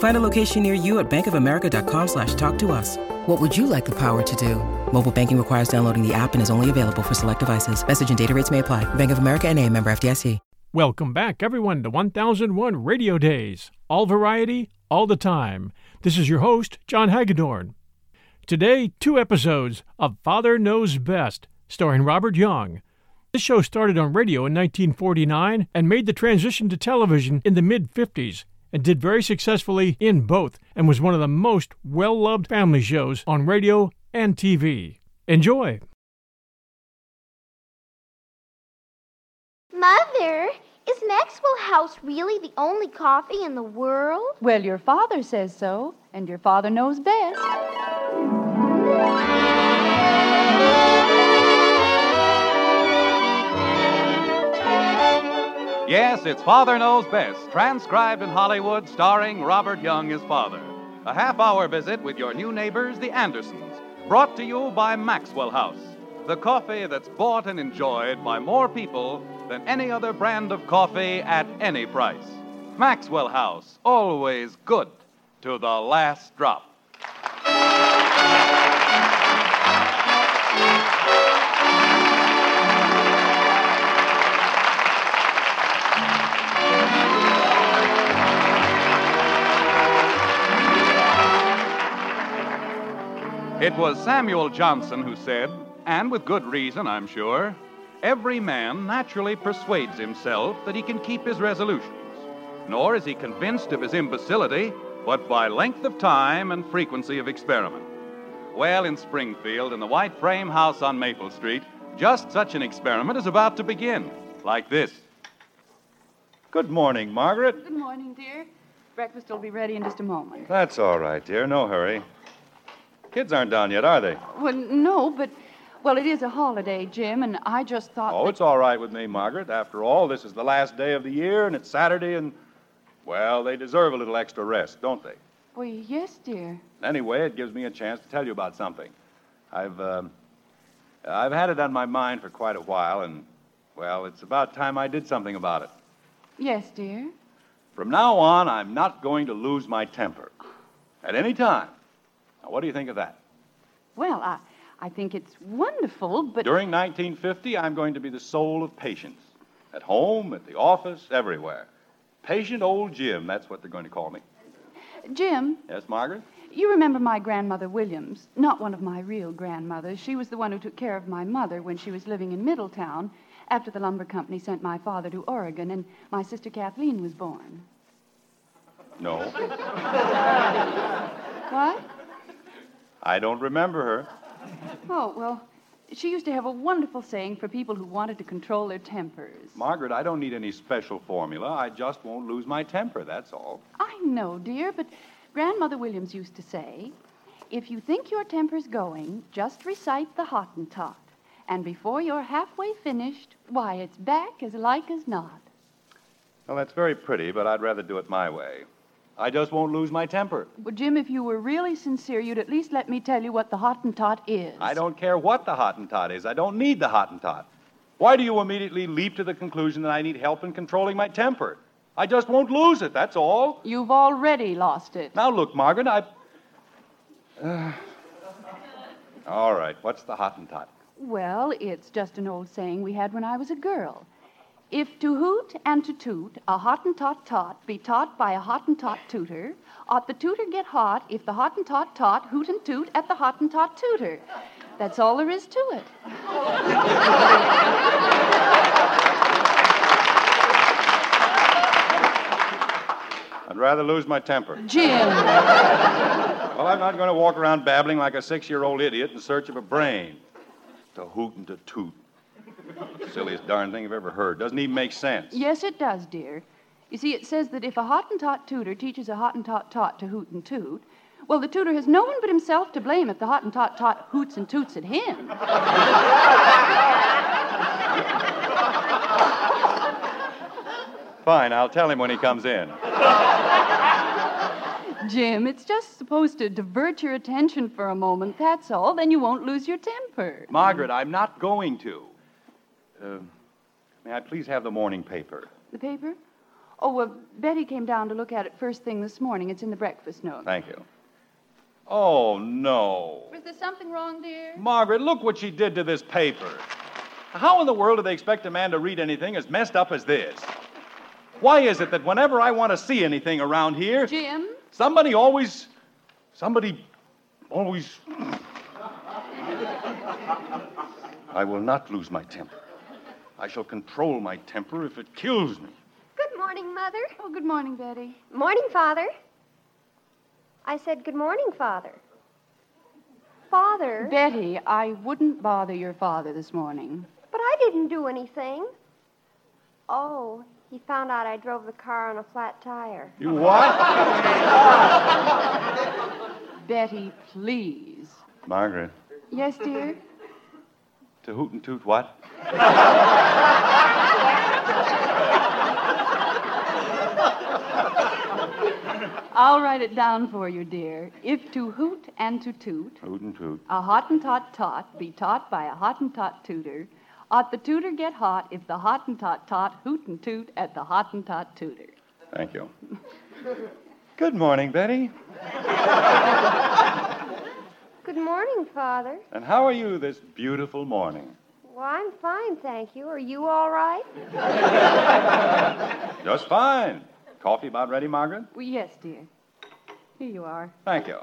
Find a location near you at bankofamerica.com slash talk to us. What would you like the power to do? Mobile banking requires downloading the app and is only available for select devices. Message and data rates may apply. Bank of America and a member FDIC. Welcome back, everyone, to 1001 Radio Days. All variety, all the time. This is your host, John Hagedorn. Today, two episodes of Father Knows Best, starring Robert Young. This show started on radio in 1949 and made the transition to television in the mid 50s and did very successfully in both and was one of the most well loved family shows on radio and TV. Enjoy! Mother, is Maxwell House really the only coffee in the world? Well, your father says so, and your father knows best. Yes, it's Father Knows Best, transcribed in Hollywood, starring Robert Young as father. A half hour visit with your new neighbors, the Andersons, brought to you by Maxwell House, the coffee that's bought and enjoyed by more people than any other brand of coffee at any price. Maxwell House, always good to the last drop. It was Samuel Johnson who said, and with good reason, I'm sure, every man naturally persuades himself that he can keep his resolutions, nor is he convinced of his imbecility but by length of time and frequency of experiment. Well, in Springfield, in the white frame house on Maple Street, just such an experiment is about to begin, like this. Good morning, Margaret. Good morning, dear. Breakfast will be ready in just a moment. That's all right, dear. No hurry. Kids aren't down yet, are they? Well, no, but, well, it is a holiday, Jim, and I just thought. Oh, that- it's all right with me, Margaret. After all, this is the last day of the year, and it's Saturday, and, well, they deserve a little extra rest, don't they? Well, yes, dear. Anyway, it gives me a chance to tell you about something. I've, um, I've had it on my mind for quite a while, and, well, it's about time I did something about it. Yes, dear. From now on, I'm not going to lose my temper. At any time. What do you think of that? Well, I, I think it's wonderful, but. During 1950, I'm going to be the soul of patience. At home, at the office, everywhere. Patient old Jim, that's what they're going to call me. Jim, Yes, Margaret? you remember my grandmother Williams. Not one of my real grandmothers. She was the one who took care of my mother when she was living in Middletown after the lumber company sent my father to Oregon and my sister Kathleen was born. No. What? I don't remember her. Oh, well, she used to have a wonderful saying for people who wanted to control their tempers. Margaret, I don't need any special formula. I just won't lose my temper, that's all. I know, dear, but Grandmother Williams used to say, if you think your temper's going, just recite the Hottentot. And before you're halfway finished, why, it's back as like as not. Well, that's very pretty, but I'd rather do it my way. I just won't lose my temper. Well, Jim, if you were really sincere, you'd at least let me tell you what the Hottentot is. I don't care what the Hottentot is. I don't need the Hottentot. Why do you immediately leap to the conclusion that I need help in controlling my temper? I just won't lose it, that's all. You've already lost it. Now, look, Margaret, I. Uh, all right, what's the Hottentot? Well, it's just an old saying we had when I was a girl. If to hoot and to toot, a Hottentot tot tot be taught by a Hottentot tutor, ought the tutor get hot if the Hottentot tot tot hoot and toot at the Hottentot tutor. That's all there is to it. I'd rather lose my temper. Jim! Well, I'm not going to walk around babbling like a six year old idiot in search of a brain. To hoot and to toot. Silliest darn thing I've ever heard. Doesn't even make sense. Yes, it does, dear. You see, it says that if a Hottentot tutor teaches a Hottentot tot to hoot and toot, well, the tutor has no one but himself to blame if the Hottentot tot hoots and toots at him. Fine, I'll tell him when he comes in. Jim, it's just supposed to divert your attention for a moment, that's all. Then you won't lose your temper. Margaret, I'm not going to. Uh, may I please have the morning paper? The paper? Oh, well, Betty came down to look at it first thing this morning. It's in the breakfast nook. Thank you. Oh, no. Was there something wrong, dear? Margaret, look what she did to this paper. How in the world do they expect a man to read anything as messed up as this? Why is it that whenever I want to see anything around here, Jim? somebody always. Somebody always. I will not lose my temper. I shall control my temper if it kills me. Good morning, Mother. Oh, good morning, Betty. Morning, Father. I said, Good morning, Father. Father? Betty, I wouldn't bother your father this morning. But I didn't do anything. Oh, he found out I drove the car on a flat tire. You what? Betty, please. Margaret, Yes, dear? to hoot and toot what? I'll write it down for you, dear. If to hoot and to toot, Hoot and toot. a Hottentot tot be taught by a Hottentot tutor, ought the tutor get hot if the Hottentot tot hoot and toot at the Hottentot tutor. Thank you. Good morning, Betty. Good morning, Father. And how are you this beautiful morning? Well, I'm fine, thank you. Are you all right? Just fine. Coffee about ready, Margaret? Well, yes, dear. Here you are. Thank you.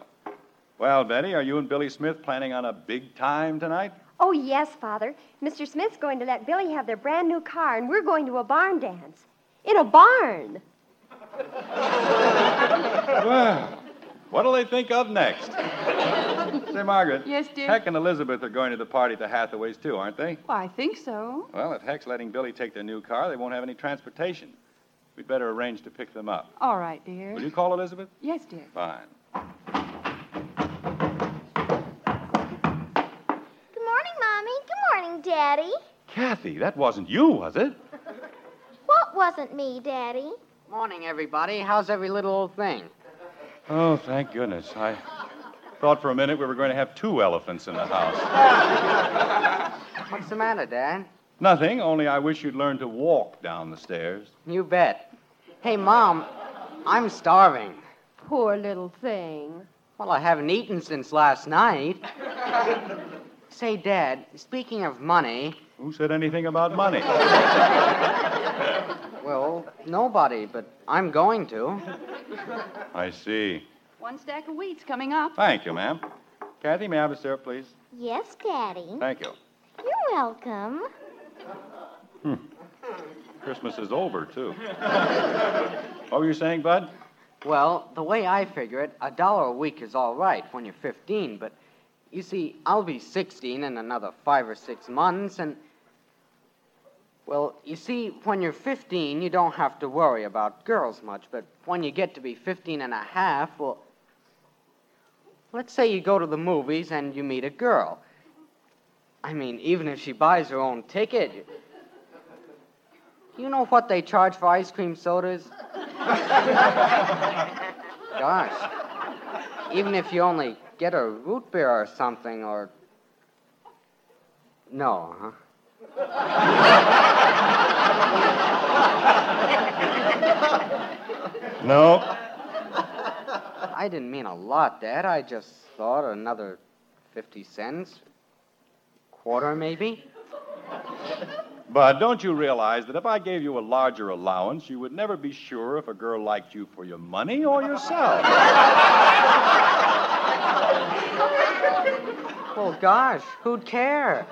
Well, Betty, are you and Billy Smith planning on a big time tonight? Oh, yes, Father. Mr. Smith's going to let Billy have their brand new car, and we're going to a barn dance. In a barn. Well, what'll they think of next? Say, Margaret. Yes, dear? Heck and Elizabeth are going to the party at the Hathaways, too, aren't they? Well, I think so. Well, if Heck's letting Billy take their new car, they won't have any transportation. We'd better arrange to pick them up. All right, dear. Will you call Elizabeth? Yes, dear. Fine. Good morning, Mommy. Good morning, Daddy. Kathy, that wasn't you, was it? What wasn't me, Daddy? Morning, everybody. How's every little old thing? Oh, thank goodness. I thought for a minute we were going to have two elephants in the house. What's the matter, Dad? Nothing, only I wish you'd learn to walk down the stairs. You bet. Hey, Mom, I'm starving. Poor little thing. Well, I haven't eaten since last night. Say, Dad, speaking of money, Who said anything about money? well, nobody, but I'm going to. I see. One stack of wheat's coming up. Thank you, ma'am. Kathy, may I have a syrup, please? Yes, Daddy. Thank you. You're welcome. Hmm. Christmas is over, too. what were you saying, Bud? Well, the way I figure it, a dollar a week is all right when you're 15, but you see, I'll be 16 in another five or six months, and. Well, you see, when you're 15, you don't have to worry about girls much, but when you get to be 15 and a half, well. Let's say you go to the movies and you meet a girl. I mean, even if she buys her own ticket. You know what they charge for ice cream sodas? Gosh. Even if you only get a root beer or something, or. No, huh? No. I didn't mean a lot, Dad. I just thought another 50 cents. Quarter, maybe? But don't you realize that if I gave you a larger allowance, you would never be sure if a girl liked you for your money or yourself? Well, gosh, who'd care?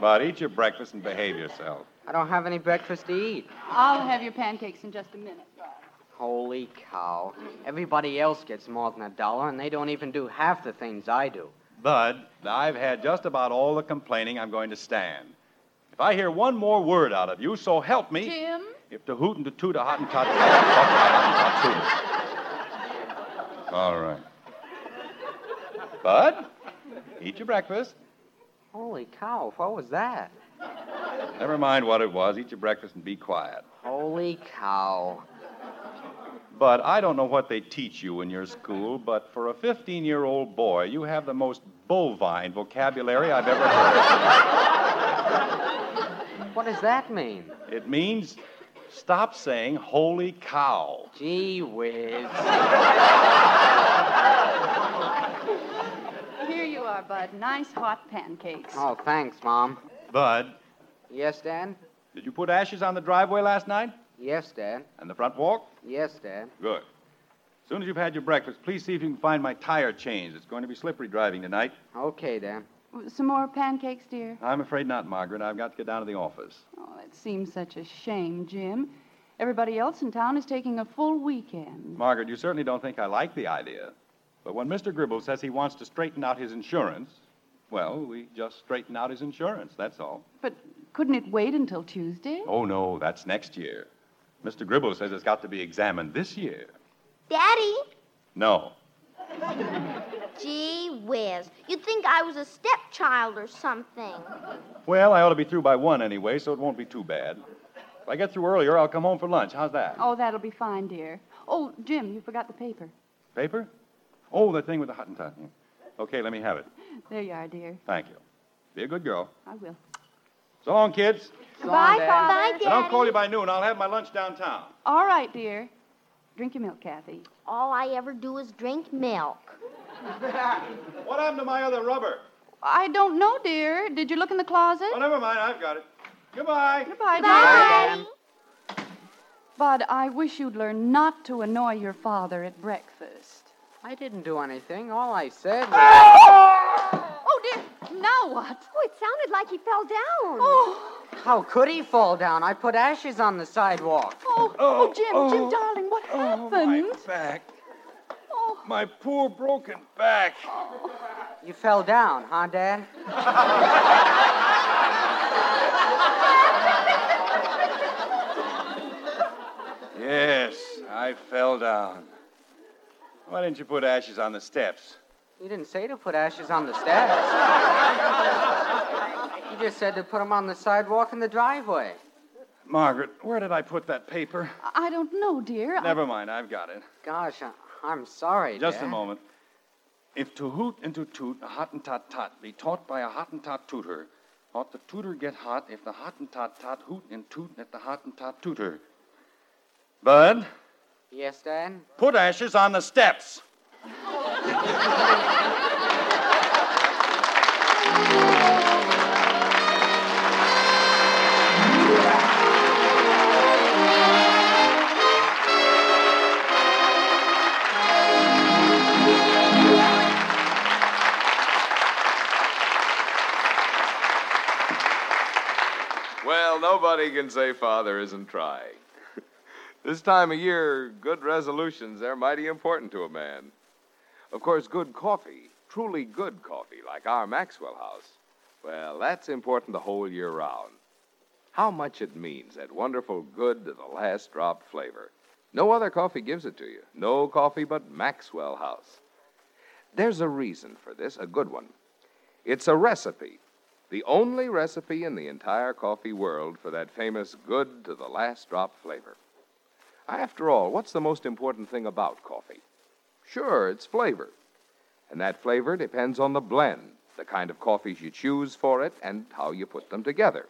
Bud, eat your breakfast and behave yourself. I don't have any breakfast to eat. I'll have your pancakes in just a minute. Holy cow. Everybody else gets more than a dollar, and they don't even do half the things I do. Bud, I've had just about all the complaining I'm going to stand. If I hear one more word out of you, so help me. Jim? If to hoot and to toot a hottentot, talk a hottentot tooter. All right. Bud, eat your breakfast. Holy cow, what was that? Never mind what it was. Eat your breakfast and be quiet. Holy cow. But I don't know what they teach you in your school, but for a 15 year old boy, you have the most bovine vocabulary I've ever heard. What does that mean? It means stop saying holy cow. Gee whiz. Here you are, Bud. Nice hot pancakes. Oh, thanks, Mom. Bud, Yes, Dad? did you put ashes on the driveway last night? Yes, Dad. And the front walk? Yes, Dad. Good. As soon as you've had your breakfast, please see if you can find my tire chains. It's going to be slippery driving tonight. Okay, Dad. Some more pancakes, dear? I'm afraid not, Margaret. I've got to get down to the office. Oh, that seems such a shame, Jim. Everybody else in town is taking a full weekend. Margaret, you certainly don't think I like the idea. But when Mr. Gribble says he wants to straighten out his insurance, well, we just straighten out his insurance, that's all. But couldn't it wait until Tuesday? Oh, no, that's next year. Mr. Gribble says it's got to be examined this year. Daddy? No. Gee whiz. You'd think I was a stepchild or something. Well, I ought to be through by one anyway, so it won't be too bad. If I get through earlier, I'll come home for lunch. How's that? Oh, that'll be fine, dear. Oh, Jim, you forgot the paper. Paper? Oh, that thing with the Hottentot. Okay, let me have it. There you are, dear. Thank you. Be a good girl. I will. So long, kids. So long, Dad. Bye, And I'll Daddy. call you by noon. I'll have my lunch downtown. All right, dear. Drink your milk, Kathy. All I ever do is drink milk. What happened to my other rubber? I don't know, dear. Did you look in the closet? Oh, never mind. I've got it. Goodbye. Goodbye, dear. Bye. Bud, I wish you'd learn not to annoy your father at breakfast. I didn't do anything. All I said was. Oh, dear. Now what? Oh, it sounded like he fell down. Oh, How could he fall down? I put ashes on the sidewalk. oh, oh, oh Jim, oh. Jim, darling, what oh, happened? My back. Oh, My poor broken back. You fell down, huh, Dad? Yes, I fell down. Why didn't you put ashes on the steps? You didn't say to put ashes on the steps. you just said to put them on the sidewalk in the driveway. Margaret, where did I put that paper? I don't know, dear. I- Never mind, I've got it. Gosh, I, I'm sorry, Just Dad. a moment. If to hoot and to toot a hottentot tot tot be taught by a hottentot tutor, ought the tutor get hot if the hottentot tot hoot and toot at the hottentot tutor. Bud, Yes, Dad? put ashes on the steps. Well, nobody can say father isn't trying. This time of year, good resolutions are mighty important to a man. Of course, good coffee, truly good coffee, like our Maxwell House, well, that's important the whole year round. How much it means, that wonderful good to the last drop flavor. No other coffee gives it to you. No coffee but Maxwell House. There's a reason for this, a good one. It's a recipe the only recipe in the entire coffee world for that famous good to the last drop flavor. After all, what's the most important thing about coffee? Sure, it's flavor. And that flavor depends on the blend, the kind of coffees you choose for it, and how you put them together.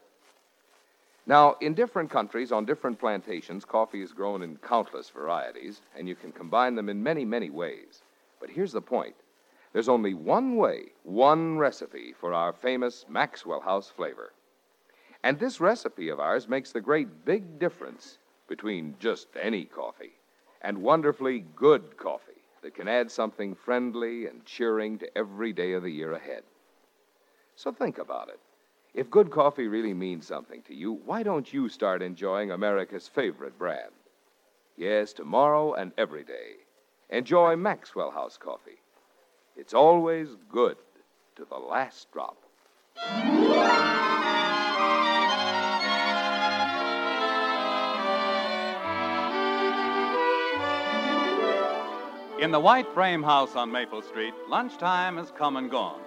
Now, in different countries, on different plantations, coffee is grown in countless varieties, and you can combine them in many, many ways. But here's the point there's only one way, one recipe for our famous Maxwell House flavor. And this recipe of ours makes the great big difference between just any coffee and wonderfully good coffee that can add something friendly and cheering to every day of the year ahead. So think about it. If good coffee really means something to you, why don't you start enjoying America's favorite brand? Yes, tomorrow and every day. Enjoy Maxwell House coffee. It's always good to the last drop. In the white frame house on Maple Street, lunchtime has come and gone.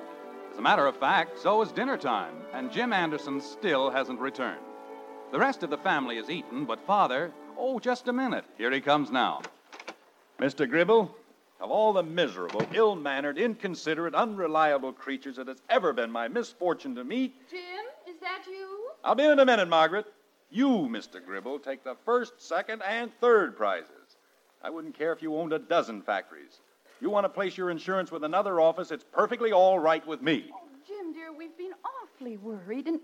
As a matter of fact, so is dinner time, and Jim Anderson still hasn't returned. The rest of the family is eaten, but Father, oh, just a minute. Here he comes now. Mr. Gribble, of all the miserable, ill mannered, inconsiderate, unreliable creatures it has ever been my misfortune to meet, Jim, is that you? I'll be in a minute, Margaret. You, Mr. Gribble, take the first, second, and third prizes. I wouldn't care if you owned a dozen factories. You want to place your insurance with another office, it's perfectly all right with me. Oh, Jim, dear, we've been awfully worried. And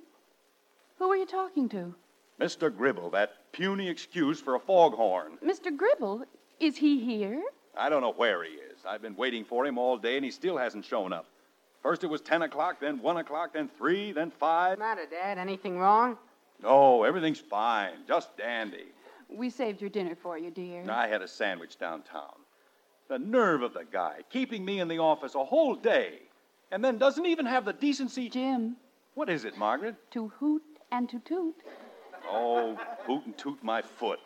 who are you talking to? Mr. Gribble, that puny excuse for a foghorn. Mr. Gribble? Is he here? I don't know where he is. I've been waiting for him all day, and he still hasn't shown up. First it was 10 o'clock, then 1 o'clock, then 3, then 5. Matter, Dad? Anything wrong? No, everything's fine. Just dandy. We saved your dinner for you, dear. I had a sandwich downtown. The nerve of the guy, keeping me in the office a whole day, and then doesn't even have the decency. Jim, What is it, Margaret? to hoot and to toot. Oh, hoot and toot my foot.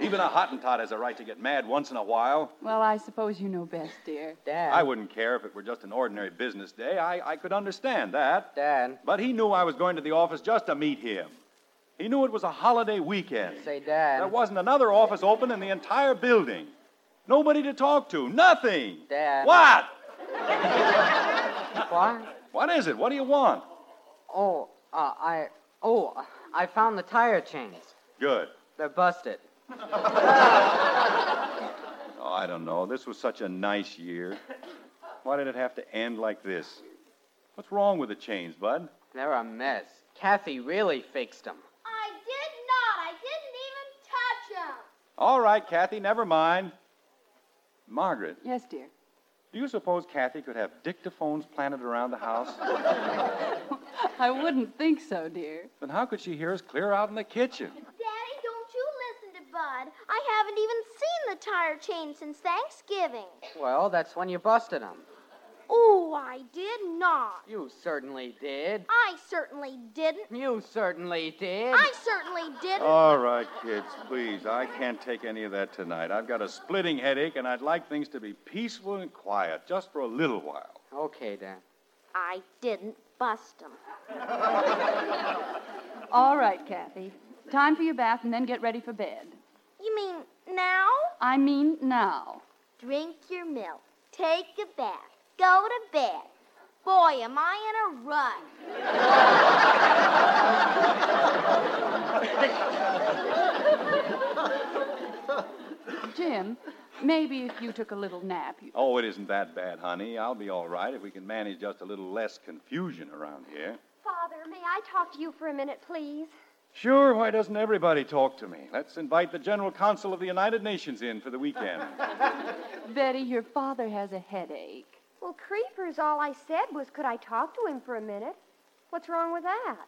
Even a Hottentot has a right to get mad once in a while. Well, I suppose you know best, dear. Dad. I wouldn't care if it were just an ordinary business day. I, I could understand that. Dad. But he knew I was going to the office just to meet him. He knew it was a holiday weekend. Say, Dad. There wasn't another office open in the entire building. Nobody to talk to. Nothing. Dad. What? What? What is it? What do you want? Oh, uh, I. Oh, I found the tire chains. Good. They're busted. Oh, I don't know. This was such a nice year. Why did it have to end like this? What's wrong with the chains, Bud? They're a mess. Kathy really fixed them. I did not. I didn't even touch him. All right, Kathy, never mind. Margaret, Yes, dear. do you suppose Kathy could have dictaphones planted around the house? I wouldn't think so, dear. then how could she hear us clear out in the kitchen? Daddy, don't you listen to Bud. I haven't even seen the tire chain since Thanksgiving. Well, that's when you busted them. Oh, I did not. You certainly did. I certainly didn't. You certainly did. I certainly didn't. All right, kids, please. I can't take any of that tonight. I've got a splitting headache, and I'd like things to be peaceful and quiet just for a little while. Okay, Dad. I didn't bust him. All right, Kathy. Time for your bath and then get ready for bed. You mean now? I mean now. Drink your milk. Take a bath. Go to bed. Boy, am I in a rut. Jim, maybe if you took a little nap, you. Oh, it isn't that bad, honey. I'll be all right if we can manage just a little less confusion around here. Father, may I talk to you for a minute, please? Sure, why doesn't everybody talk to me? Let's invite the General Council of the United Nations in for the weekend. Betty, your father has a headache. Well, creepers, all I said was, could I talk to him for a minute? What's wrong with that?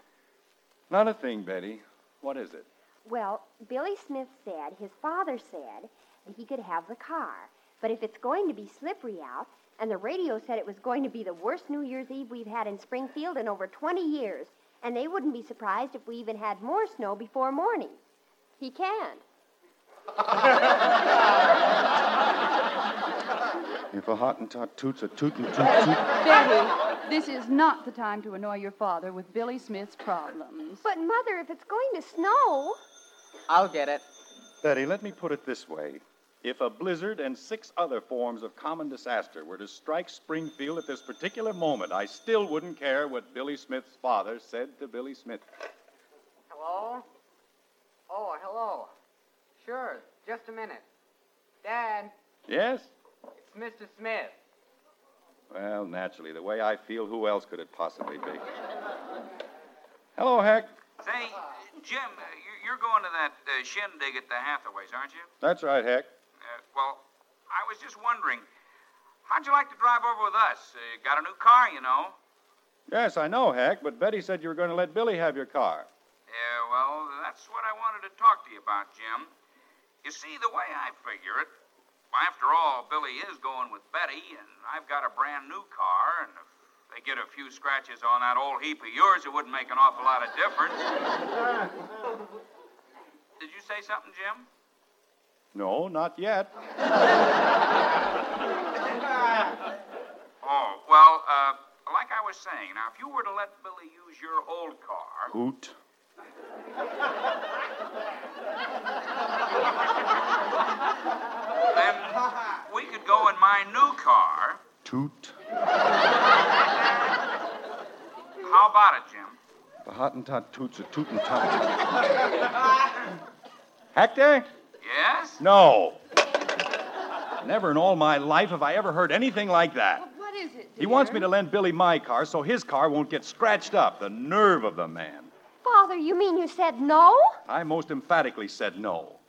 Not a thing, Betty. What is it? Well, Billy Smith said, his father said, that he could have the car. But if it's going to be slippery out, and the radio said it was going to be the worst New Year's Eve we've had in Springfield in over 20 years, and they wouldn't be surprised if we even had more snow before morning. He can't. If a Hottentot toots a toot and toot toot. Betty, this is not the time to annoy your father with Billy Smith's problems. But, Mother, if it's going to snow. I'll get it. Betty, let me put it this way. If a blizzard and six other forms of common disaster were to strike Springfield at this particular moment, I still wouldn't care what Billy Smith's father said to Billy Smith. Hello? Oh, hello. Sure, just a minute. Dad, Yes? It's Mr. Smith. Well, naturally, the way I feel, who else could it possibly be? Hello, Heck. Say, Jim, uh, you- you're going to that uh, shindig at the Hathaways, aren't you? That's right, Heck. Uh, well, I was just wondering, how'd you like to drive over with us? Uh, got a new car, you know. Yes, I know, Heck, but Betty said you were going to let Billy have your car. Yeah, well, that's what I wanted to talk to you about, Jim. You see, the way I figure it, after all, Billy is going with Betty, and I've got a brand new car, and if they get a few scratches on that old heap of yours, it wouldn't make an awful lot of difference. Did you say something, Jim? No, not yet. Oh, well, uh, like I was saying, now, if you were to let Billy use your old car. Hoot. Then we could go in my new car. Toot. How about it, Jim? The Hottentot toots a tootin' tot. Hector? Yes? No. Never in all my life have I ever heard anything like that. What is it? He wants me to lend Billy my car so his car won't get scratched up. The nerve of the man. Father, you mean you said no? I most emphatically said no.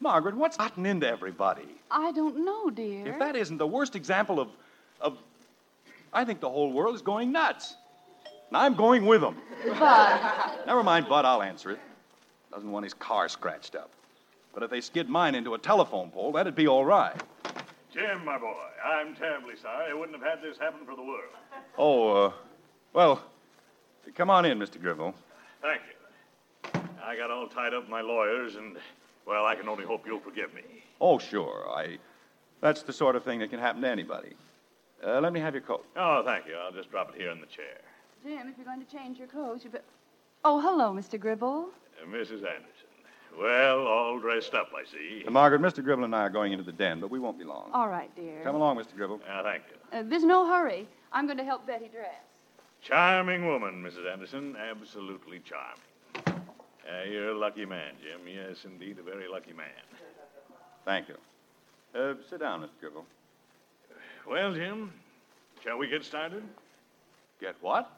Margaret, what's gotten into everybody? I don't know, dear. If that isn't the worst example of, of, I think the whole world is going nuts. And I'm going with them. But Never mind, Bud, I'll answer it. Doesn't want his car scratched up. But if they skid mine into a telephone pole, that'd be all right. Jim, my boy, I'm terribly sorry. I wouldn't have had this happen for the world. Oh, uh, well, come on in, Mr. Gribble. Thank you. I got all tied up with my lawyers, and, well, I can only hope you'll forgive me. Oh, sure. I. That's the sort of thing that can happen to anybody. Uh, let me have your coat. Oh, thank you. I'll just drop it here in the chair. Jim, if you're going to change your clothes, you better. Oh, hello, Mr. Gribble. Uh, Mrs. Anderson. Well, all dressed up, I see. Uh, Margaret, Mr. Gribble and I are going into the den, but we won't be long. All right, dear. Come along, Mr. Gribble. Uh, thank you. Uh, there's no hurry. I'm going to help Betty dress. Charming woman, Mrs. Anderson. Absolutely charming. Uh, you're a lucky man, Jim. Yes, indeed, a very lucky man. Thank you. Uh, sit down, Mr. Gribble. Well, Jim, shall we get started? Get what?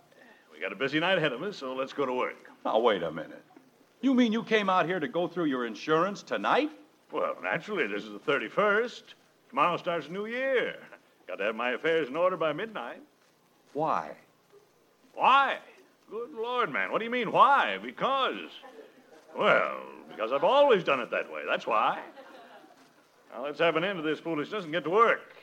We got a busy night ahead of us, so let's go to work. Now, wait a minute. You mean you came out here to go through your insurance tonight? Well, naturally, this is the 31st. Tomorrow starts a new year. Got to have my affairs in order by midnight. Why? Why? Good Lord, man. What do you mean, why? Because. Well, because I've always done it that way. That's why. Now, let's have an end to this foolishness and get to work.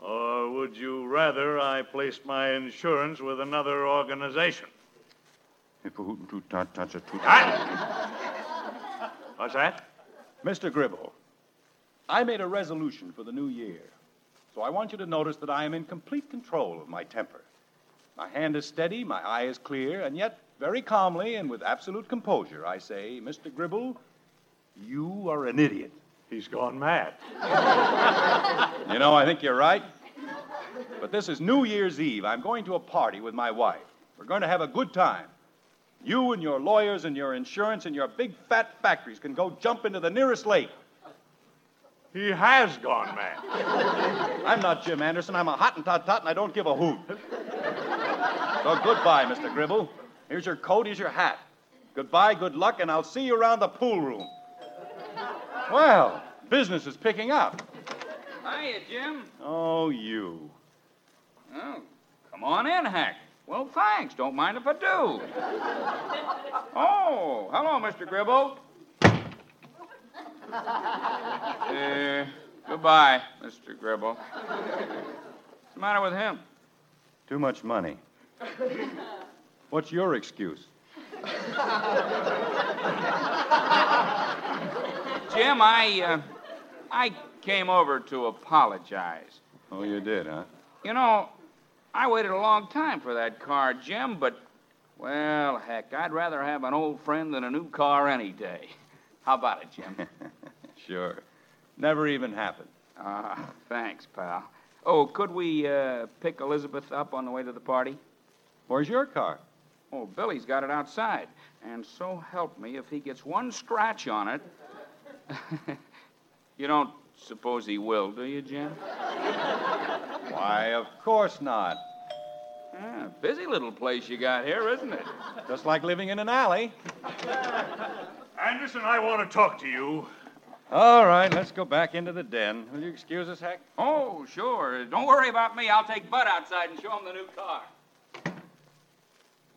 Or would you rather I placed my insurance with another organization? Ah! What's that? Mr. Gribble, I made a resolution for the new year. So I want you to notice that I am in complete control of my temper. My hand is steady, my eye is clear, and yet very calmly and with absolute composure, I say, Mr. Gribble, you are an idiot. He's gone mad. You know, I think you're right. But this is New Year's Eve. I'm going to a party with my wife. We're going to have a good time. You and your lawyers and your insurance and your big fat factories can go jump into the nearest lake. He has gone mad. I'm not Jim Anderson. I'm a Hottentot tot, and I don't give a hoot. So goodbye, Mr. Gribble. Here's your coat, here's your hat. Goodbye, good luck, and I'll see you around the pool room. Well, business is picking up. Hiya, Jim. Oh, you. Oh, come on in, Heck. Well, thanks. Don't mind if I do. Oh, hello, Mr. Gribble. Uh, goodbye, Mr. Gribble. What's the matter with him? Too much money. What's your excuse? Jim, I, uh, I came over to apologize. Oh, you did, huh? You know, I waited a long time for that car, Jim, but, well, heck, I'd rather have an old friend than a new car any day. How about it, Jim? Sure. Never even happened. Ah, thanks, pal. Oh, could we uh, pick Elizabeth up on the way to the party? Where's your car? Oh, Billy's got it outside. And so help me if he gets one scratch on it. you don't suppose he will, do you, Jim? Why, of course not. Ah, busy little place you got here, isn't it? Just like living in an alley. Anderson, I want to talk to you. All right, let's go back into the den. Will you excuse us, Heck? Oh, sure. Don't worry about me. I'll take Bud outside and show him the new car.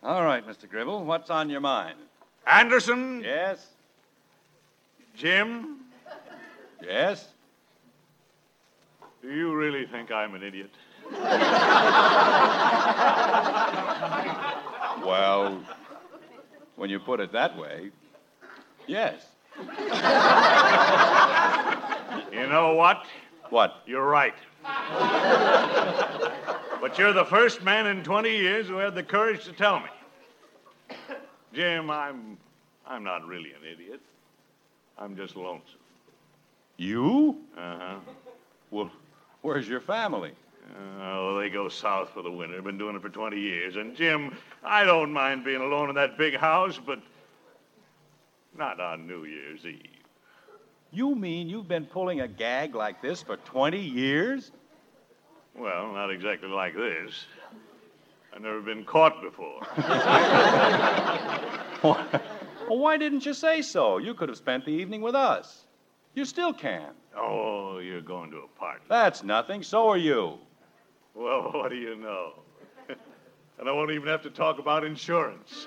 All right, Mr. Gribble, what's on your mind? Anderson? Yes? Jim? Yes? Do you really think I'm an idiot? Well, when you put it that way, yes. You know what? What? You're right. But you're the first man in 20 years who had the courage to tell me. Jim, I'm I'm not really an idiot. I'm just lonesome. You? Uh-huh. Well, where's your family? Oh, they go south for the winter. I've Been doing it for 20 years. And Jim, I don't mind being alone in that big house, but not on New Year's Eve. You mean you've been pulling a gag like this for 20 years? Well, not exactly like this. I've never been caught before. Well, why didn't you say so? You could have spent the evening with us. You still can. Oh, you're going to a party. That's nothing. So are you. Well, what do you know? and I won't even have to talk about insurance.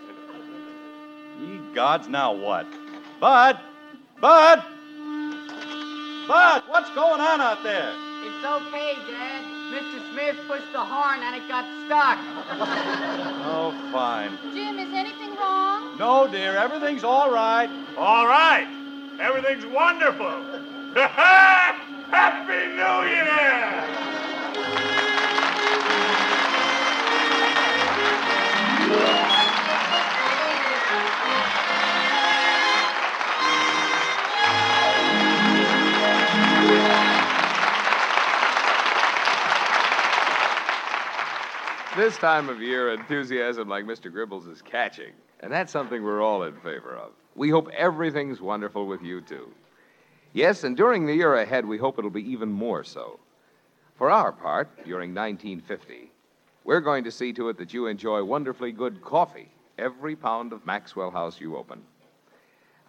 Ye gods, now what? Bud! Bud! Bud, what's going on out there? It's okay, Dad. Mr. Smith pushed the horn and it got stuck. Oh, fine. Jim, is anything wrong? No, dear, everything's all right. All right. Everything's wonderful. Happy New Year! This time of year, enthusiasm like Mr. Gribble's is catching, and that's something we're all in favor of. We hope everything's wonderful with you, too. Yes, and during the year ahead, we hope it'll be even more so. For our part, during 1950, we're going to see to it that you enjoy wonderfully good coffee every pound of Maxwell House you open.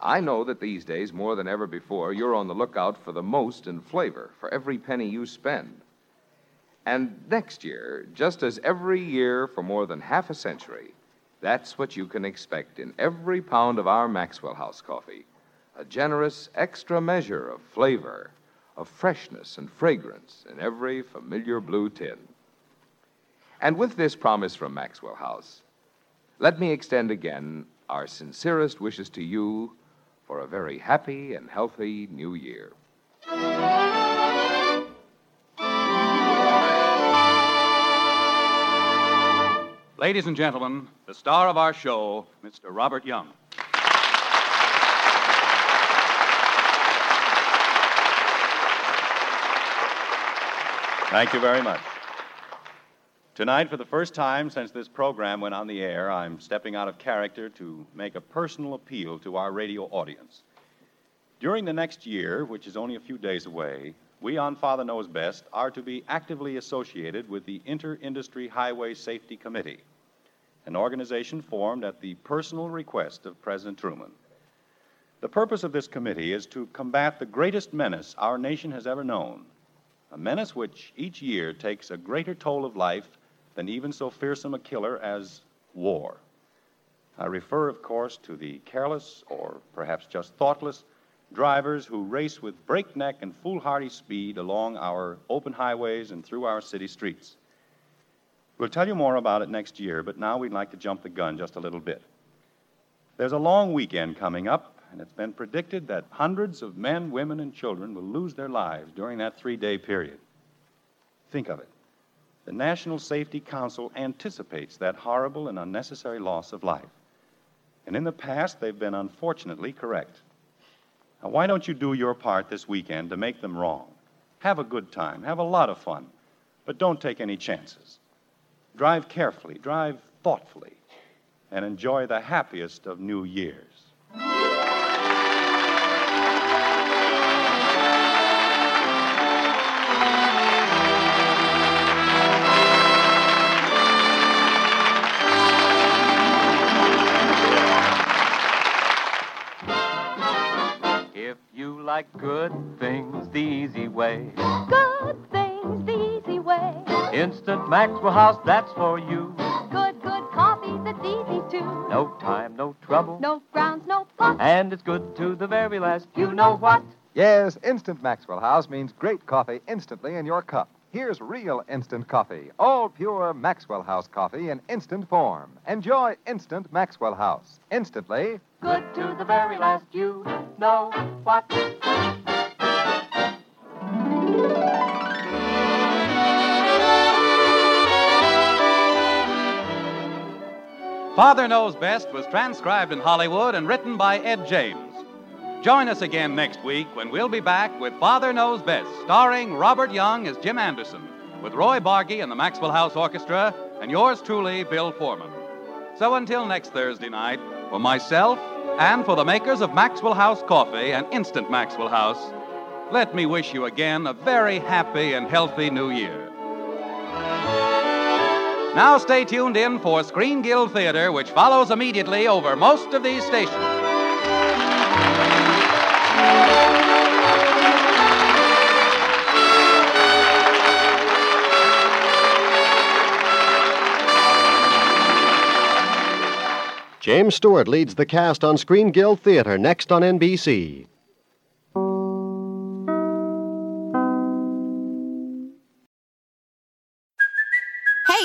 I know that these days, more than ever before, you're on the lookout for the most in flavor for every penny you spend. And next year, just as every year for more than half a century, that's what you can expect in every pound of our Maxwell House coffee a generous extra measure of flavor, of freshness and fragrance in every familiar blue tin. And with this promise from Maxwell House, let me extend again our sincerest wishes to you for a very happy and healthy new year. Ladies and gentlemen, the star of our show, Mr. Robert Young. Thank you very much. Tonight, for the first time since this program went on the air, I'm stepping out of character to make a personal appeal to our radio audience. During the next year, which is only a few days away, we on Father Knows Best are to be actively associated with the Inter Industry Highway Safety Committee, an organization formed at the personal request of President Truman. The purpose of this committee is to combat the greatest menace our nation has ever known, a menace which each year takes a greater toll of life than even so fearsome a killer as war. I refer, of course, to the careless, or perhaps just thoughtless, drivers who race with breakneck and foolhardy speed along our open highways and through our city streets. We'll tell you more about it next year, but now we'd like to jump the gun just a little bit. There's a long weekend coming up, and it's been predicted that hundreds of men, women, and children will lose their lives during that three day period. Think of it. The National Safety Council anticipates that horrible and unnecessary loss of life. And in the past, they've been unfortunately correct. Now, why don't you do your part this weekend to make them wrong? Have a good time, have a lot of fun, but don't take any chances. Drive carefully, drive thoughtfully, and enjoy the happiest of New Years. If you like good things the easy way, Good Instant Maxwell House, that's for you. Good, good coffee that's easy too. No time, no trouble, No grounds, no fuss. and it's good to the very last. You know what? Yes, instant Maxwell House means great coffee instantly in your cup. Here's real instant coffee, all pure Maxwell House coffee in instant form. Enjoy instant Maxwell House. Instantly. Good to the very last, you know what? Father Knows Best was transcribed in Hollywood and written by Ed James. Join us again next week when we'll be back with Father Knows Best, starring Robert Young as Jim Anderson, with Roy Bargy and the Maxwell House Orchestra, and yours truly, Bill Forman. So until next Thursday night, for myself and for the makers of Maxwell House Coffee and Instant Maxwell House, let me wish you again a very happy and healthy new year. Now stay tuned in for Screen Guild Theater, which follows immediately over most of these stations. James Stewart leads the cast on Screen Guild Theater next on NBC.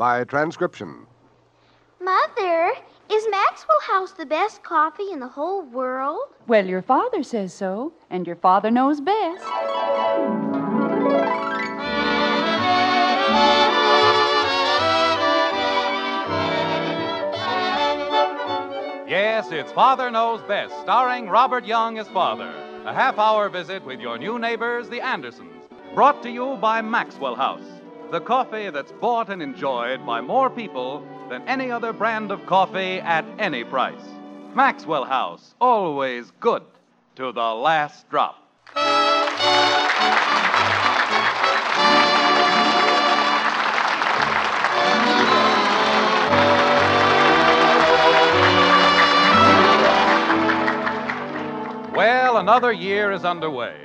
By transcription. Mother, is Maxwell House the best coffee in the whole world? Well, your father says so, and your father knows best. Yes, it's Father Knows Best, starring Robert Young as father. A half hour visit with your new neighbors, the Andersons. Brought to you by Maxwell House, the coffee that's bought and enjoyed by more people than any other brand of coffee at any price. Maxwell House, always good to the last drop. Well, another year is underway.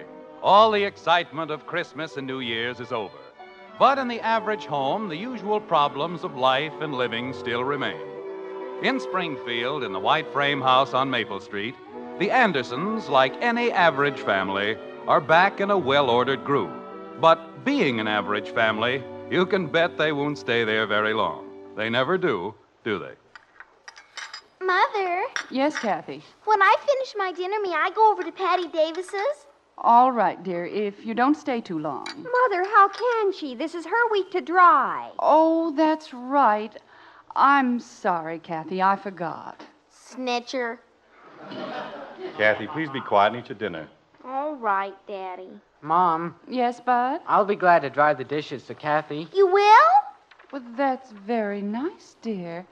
All the excitement of Christmas and New Year's is over. But in the average home, the usual problems of life and living still remain. In Springfield, in the white frame house on Maple Street, the Andersons, like any average family, are back in a well ordered groove. But being an average family, you can bet they won't stay there very long. They never do, do they? Mother, Yes, Kathy. when I finish my dinner, may I go over to Patty Davis's? All right, dear, if you don't stay too long. Mother, how can she? This is her week to dry. Oh, that's right. I'm sorry, Kathy. I forgot. Snitcher. Kathy, please be quiet and eat your dinner. All right, Daddy. Mom. Yes, Bud? I'll be glad to dry the dishes to Kathy. You will? Well, that's very nice, dear.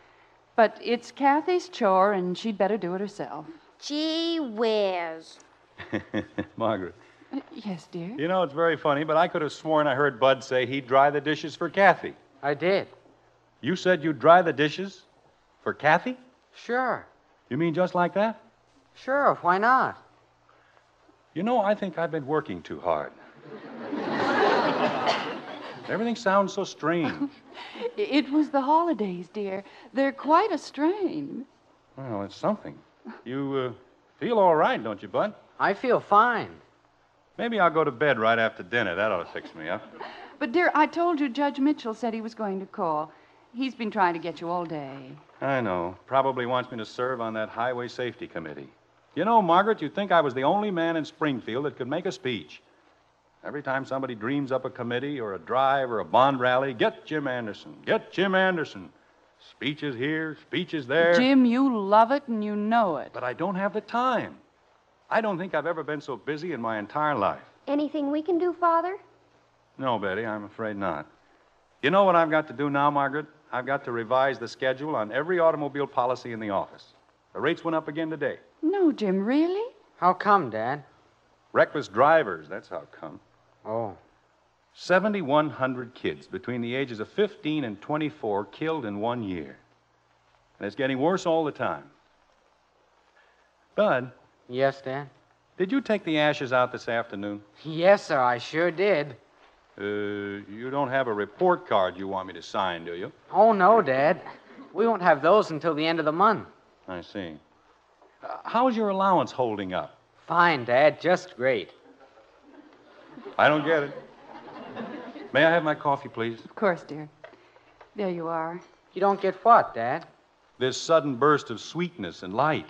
But it's Kathy's chore, and she'd better do it herself. Gee whiz. Margaret, Yes, dear. you know, it's very funny, but I could have sworn I heard Bud say he'd dry the dishes for Kathy. I did. You said you'd dry the dishes for Kathy? Sure. You mean just like that? Sure, why not? You know, I think I've been working too hard. Everything sounds so strange. It was the holidays, dear. They're quite a strain. Well, it's something. You uh, feel all right, don't you, Bud? I feel fine. Maybe I'll go to bed right after dinner. That ought to fix me up. But, dear, I told you Judge Mitchell said he was going to call. He's been trying to get you all day. I know. Probably wants me to serve on that highway safety committee. You know, Margaret, you'd think I was the only man in Springfield that could make a speech. Every time somebody dreams up a committee or a drive or a bond rally, get Jim Anderson, get Jim Anderson. Speeches here, speeches there. Jim, you love it and you know it. But I don't have the time. I don't think I've ever been so busy in my entire life. Anything we can do, Father? No, Betty, I'm afraid not. You know what I've got to do now, Margaret? I've got to revise the schedule on every automobile policy in the office. The rates went up again today. No, Jim, really? How come, Dad? Reckless drivers, that's how come. Oh. 7,100 kids between the ages of 15 and 24 killed in one year. And it's getting worse all the time. Bud, Yes, Dad? did you take the ashes out this afternoon? Yes, sir, I sure did. Uh, you don't have a report card you want me to sign, do you? Oh, no, Dad. We won't have those until the end of the month. I see. Uh, how's your allowance holding up? Fine, Dad, just great. I don't get it. May I have my coffee, please? Of course, dear. There you are. You don't get what, Dad? This sudden burst of sweetness and light.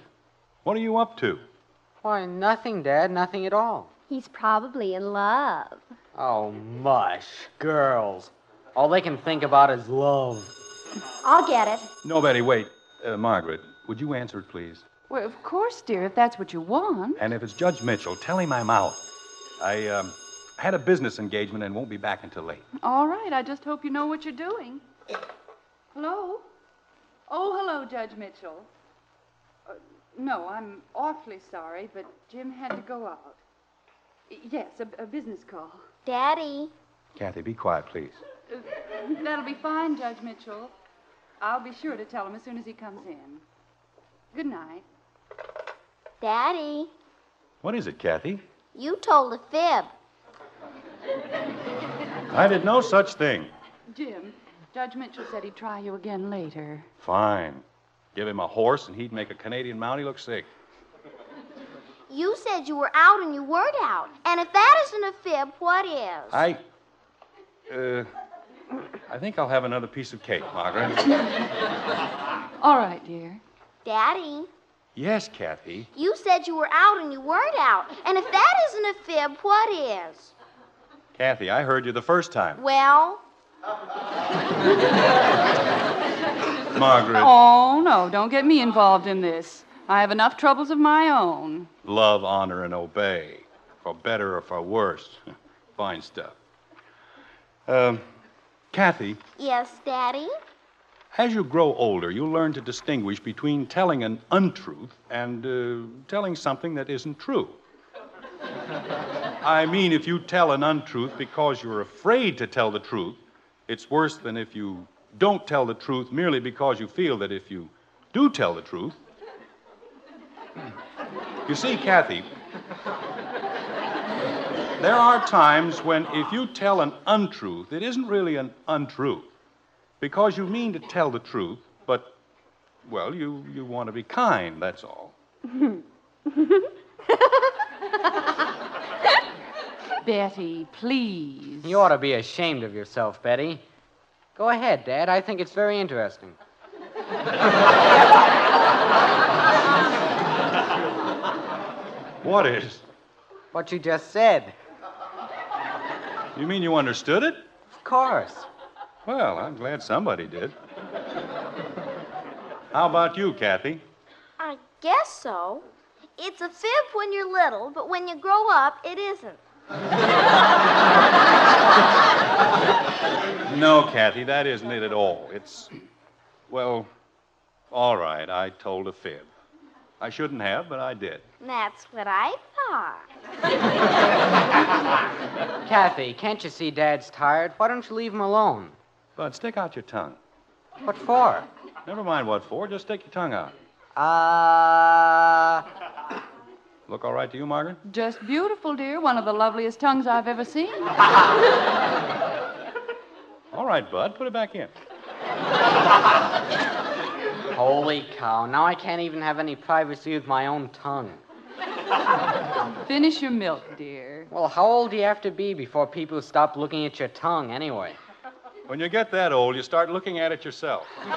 What are you up to? Why, nothing, Dad, nothing at all. He's probably in love. Oh, mush. Girls. All they can think about is love. I'll get it. No, Betty, wait. Uh, Margaret, would you answer it, please? Well, of course, dear, if that's what you want. And if it's Judge Mitchell, tell him I'm out. I um, had a business engagement and won't be back until late. All right, I just hope you know what you're doing. Hello? Oh, hello, Judge Mitchell. No, I'm awfully sorry, but Jim had to go out. Yes, a, a business call. Daddy. Kathy, be quiet, please. Uh, that'll be fine, Judge Mitchell. I'll be sure to tell him as soon as he comes in. Good night. Daddy, What is it, Kathy? you told a fib. I did no such thing. Jim, Judge Mitchell said he'd try you again later. Fine. Give him a horse and he'd make a Canadian Mountie look sick. You said you were out and you weren't out. And if that isn't a fib, what is? I. Uh, I think I'll have another piece of cake, Margaret. All right, dear. Daddy, yes, Kathy. you said you were out and you weren't out. And if that isn't a fib, what is? Kathy, I heard you the first time. Well, Margaret, Oh, no, don't get me involved in this. I have enough troubles of my own. love, honor, and obey. For better or for worse. Fine stuff. Um, Kathy, yes, Daddy. as you grow older, you'll learn to distinguish between telling an untruth and uh, telling something that isn't true. I mean, if you tell an untruth because you're afraid to tell the truth, it's worse than if you don't tell the truth merely because you feel that if you do tell the truth. You see, Kathy, there are times when if you tell an untruth, it isn't really an untruth because you mean to tell the truth, but, well, you, you want to be kind, that's all. Betty, please. You ought to be ashamed of yourself, Betty. Go ahead, Dad. I think it's very interesting. What is? What you just said. You mean you understood it? Of course. Well, I'm glad somebody did. How about you, Kathy? I guess so. It's a fib when you're little, but when you grow up, it isn't. No, Kathy, that isn't it at all. It's, well, all right, I told a fib. I shouldn't have, but I did. That's what I thought. Kathy, can't you see Dad's tired? Why don't you leave him alone? Bud, stick out your tongue. What for? Never mind what for, just stick your tongue out. Uh. Look all right to you, Margaret? Just beautiful, dear. One of the loveliest tongues I've ever seen. All right, Bud, put it back in. Holy cow, now I can't even have any privacy with my own tongue. Finish your milk, dear. Well, how old do you have to be before people stop looking at your tongue anyway? When you get that old, you start looking at it yourself.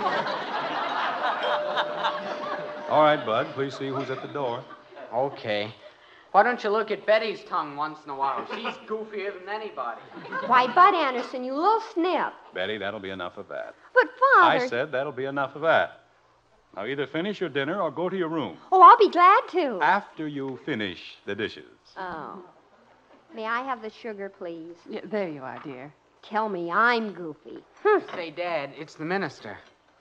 All right, Bud, please see who's at the door. Okay. Why don't you look at Betty's tongue once in a while? She's goofier than anybody. Why, Bud Anderson, you little snip. Betty, that'll be enough of that. But, Father. I said that'll be enough of that. Now, either finish your dinner or go to your room Oh, I'll be glad to. after you finish the dishes. Oh. May I have the sugar, please? Yeah, there you are, dear. Tell me I'm goofy. Say, Dad, it's the minister.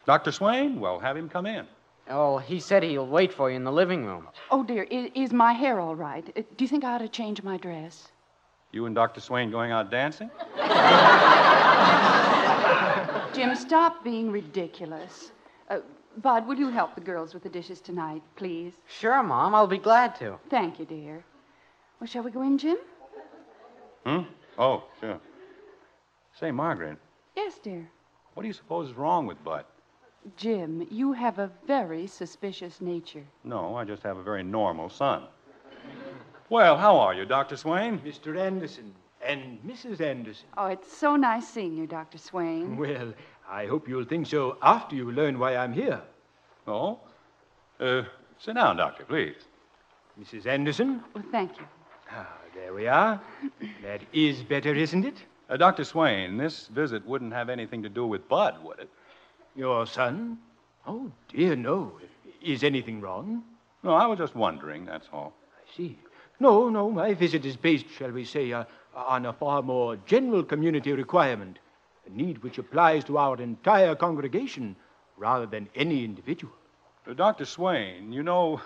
Dr. Swain, well, have him come in. Oh, he said he'll wait for you in the living room. Oh, dear, is, is my hair all right? Uh, Do you think I ought to change my dress? You and Dr. Swain going out dancing? Jim, stop being ridiculous. Uh, Bud, will you help the girls with the dishes tonight, please? Sure, Mom, I'll be glad to. Thank you, dear. Well, shall we go in, Jim? Hmm? Oh, sure. Say, Margaret, Yes, dear. what do you suppose is wrong with Bud? Jim, you have a very suspicious nature. No, I just have a very normal son. Well, how are you, Dr. Swain? Mr. Anderson and Mrs. Anderson. Oh, it's so nice seeing you, Dr. Swain. Well, I hope you'll think so after you learn why I'm here. Oh? Uh, sit down, Doctor, please. Mrs. Anderson? Well, thank you. Ah, there we are. That is better, isn't it? Uh, Dr. Swain, this visit wouldn't have anything to do with Bud, would it? Your son? Oh, dear, no. Is anything wrong? No, I was just wondering, that's all. I see. No, no, my visit is based, shall we say, uh, on a far more general community requirement, a need which applies to our entire congregation rather than any individual. Uh, Dr. Swain, you know,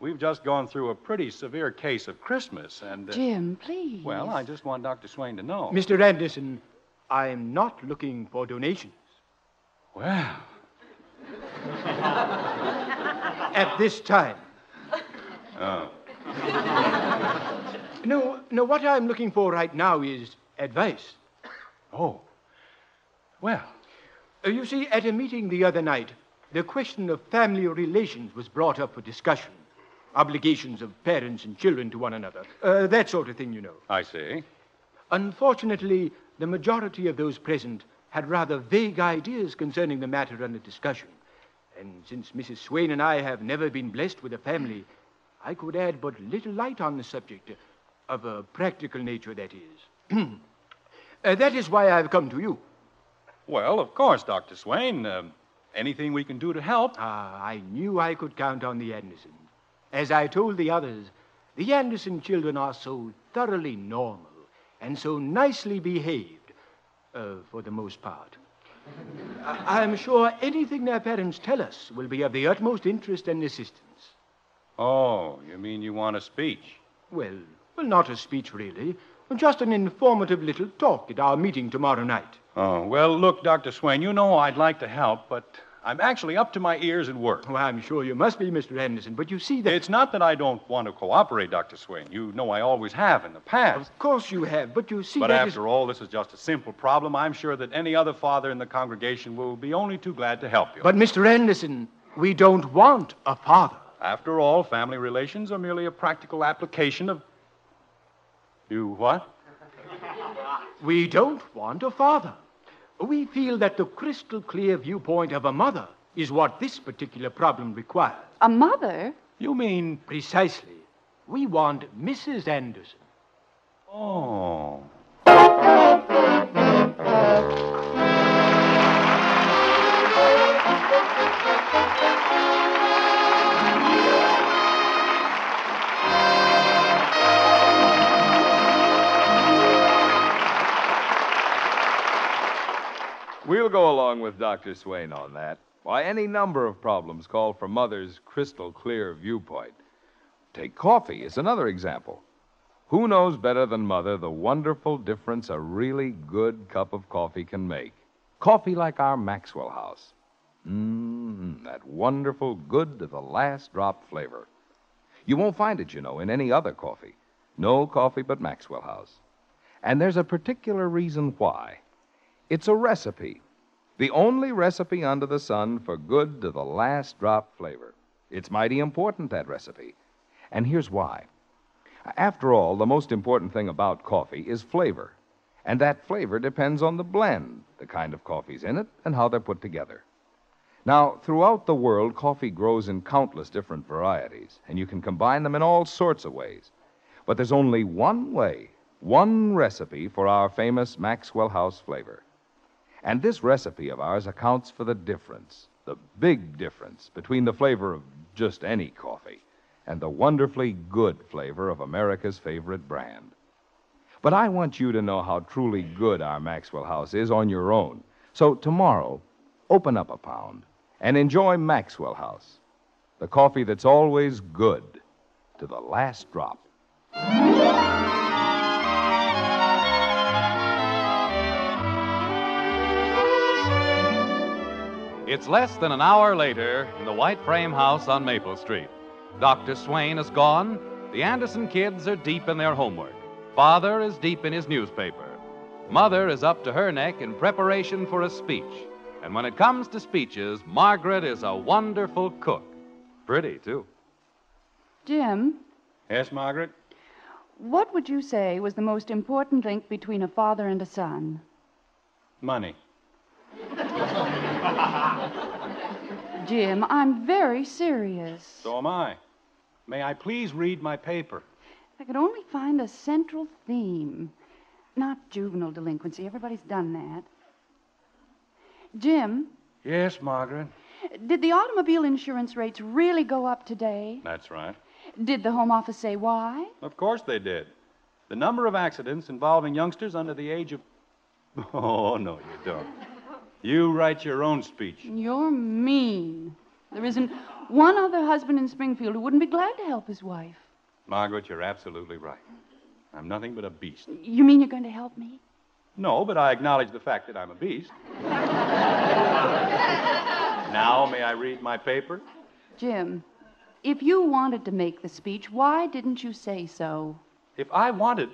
we've just gone through a pretty severe case of Christmas, and. uh, Jim, please. Well, I just want Dr. Swain to know. Mr. Anderson, I'm not looking for donations. Well. At this time. Oh. No, no, what I'm looking for right now is advice. Oh. Well. Uh, you see, at a meeting the other night, the question of family relations was brought up for discussion. Obligations of parents and children to one another. Uh, that sort of thing, you know. I see. Unfortunately, the majority of those present had rather vague ideas concerning the matter under discussion. And since Mrs. Swain and I have never been blessed with a family, I could add but little light on the subject, uh, of a practical nature, that is. Uh, that is why I've come to you. Well, of course, Dr. Swain. Um, anything we can do to help. Ah, I knew I could count on the Andersons. As I told the others, the Anderson children are so thoroughly normal and so nicely behaved, uh, for the most part. I- I'm sure anything their parents tell us will be of the utmost interest and assistance. Oh, you mean you want a speech? Well, well, not a speech really, just an informative little talk at our meeting tomorrow night. Oh, well, look, Dr. Swain, you know I'd like to help, but I'm actually up to my ears in work. Well, I'm sure you must be, Mr. Anderson, but you see that. It's not that I don't want to cooperate, Dr. Swain. You know I always have in the past. Of course you have, but you see But that is- after all, this is just a simple problem. I'm sure that any other father in the congregation will be only too glad to help you. But, Mr. Anderson, we don't want a father. After all, family relations are merely a practical application of. You what? We don't want a father. We feel that the crystal clear viewpoint of a mother is what this particular problem requires. A mother? You mean precisely. We want Mrs. Anderson. Oh. We'll go along with Dr. Swain on that. Why, any number of problems call for Mother's crystal clear viewpoint. Take coffee as another example. Who knows better than Mother the wonderful difference a really good cup of coffee can make? Coffee like our Maxwell House. Mmm, that wonderful, good to the last drop flavor. You won't find it, you know, in any other coffee. No coffee but Maxwell House. And there's a particular reason why. It's a recipe. The only recipe under the sun for good to the last drop flavor. It's mighty important, that recipe. And here's why. After all, the most important thing about coffee is flavor. And that flavor depends on the blend, the kind of coffee's in it, and how they're put together. Now, throughout the world, coffee grows in countless different varieties, and you can combine them in all sorts of ways. But there's only one way, one recipe for our famous Maxwell House flavor. And this recipe of ours accounts for the difference, the big difference, between the flavor of just any coffee and the wonderfully good flavor of America's favorite brand. But I want you to know how truly good our Maxwell House is on your own. So tomorrow, open up a pound and enjoy Maxwell House, the coffee that's always good to the last drop. It's less than an hour later in the white frame house on Maple Street. Dr. Swain is gone. The Anderson kids are deep in their homework. Father is deep in his newspaper. Mother is up to her neck in preparation for a speech. And when it comes to speeches, Margaret is a wonderful cook. Pretty, too. Jim, Yes, Margaret? what would you say was the most important link between a father and a son? Money. Jim, I'm very serious. So am I. May I please read my paper? If I could only find a central theme. Not juvenile delinquency. Everybody's done that. Jim, Yes, Margaret. did the automobile insurance rates really go up today? That's right. Did the Home Office say why? Of course they did. The number of accidents involving youngsters under the age of. Oh, no, you don't. You write your own speech. You're mean. There isn't one other husband in Springfield who wouldn't be glad to help his wife. Margaret, you're absolutely right. I'm nothing but a beast. You mean you're going to help me? No, but I acknowledge the fact that I'm a beast. now, may I read my paper? Jim, if you wanted to make the speech, why didn't you say so? If I wanted.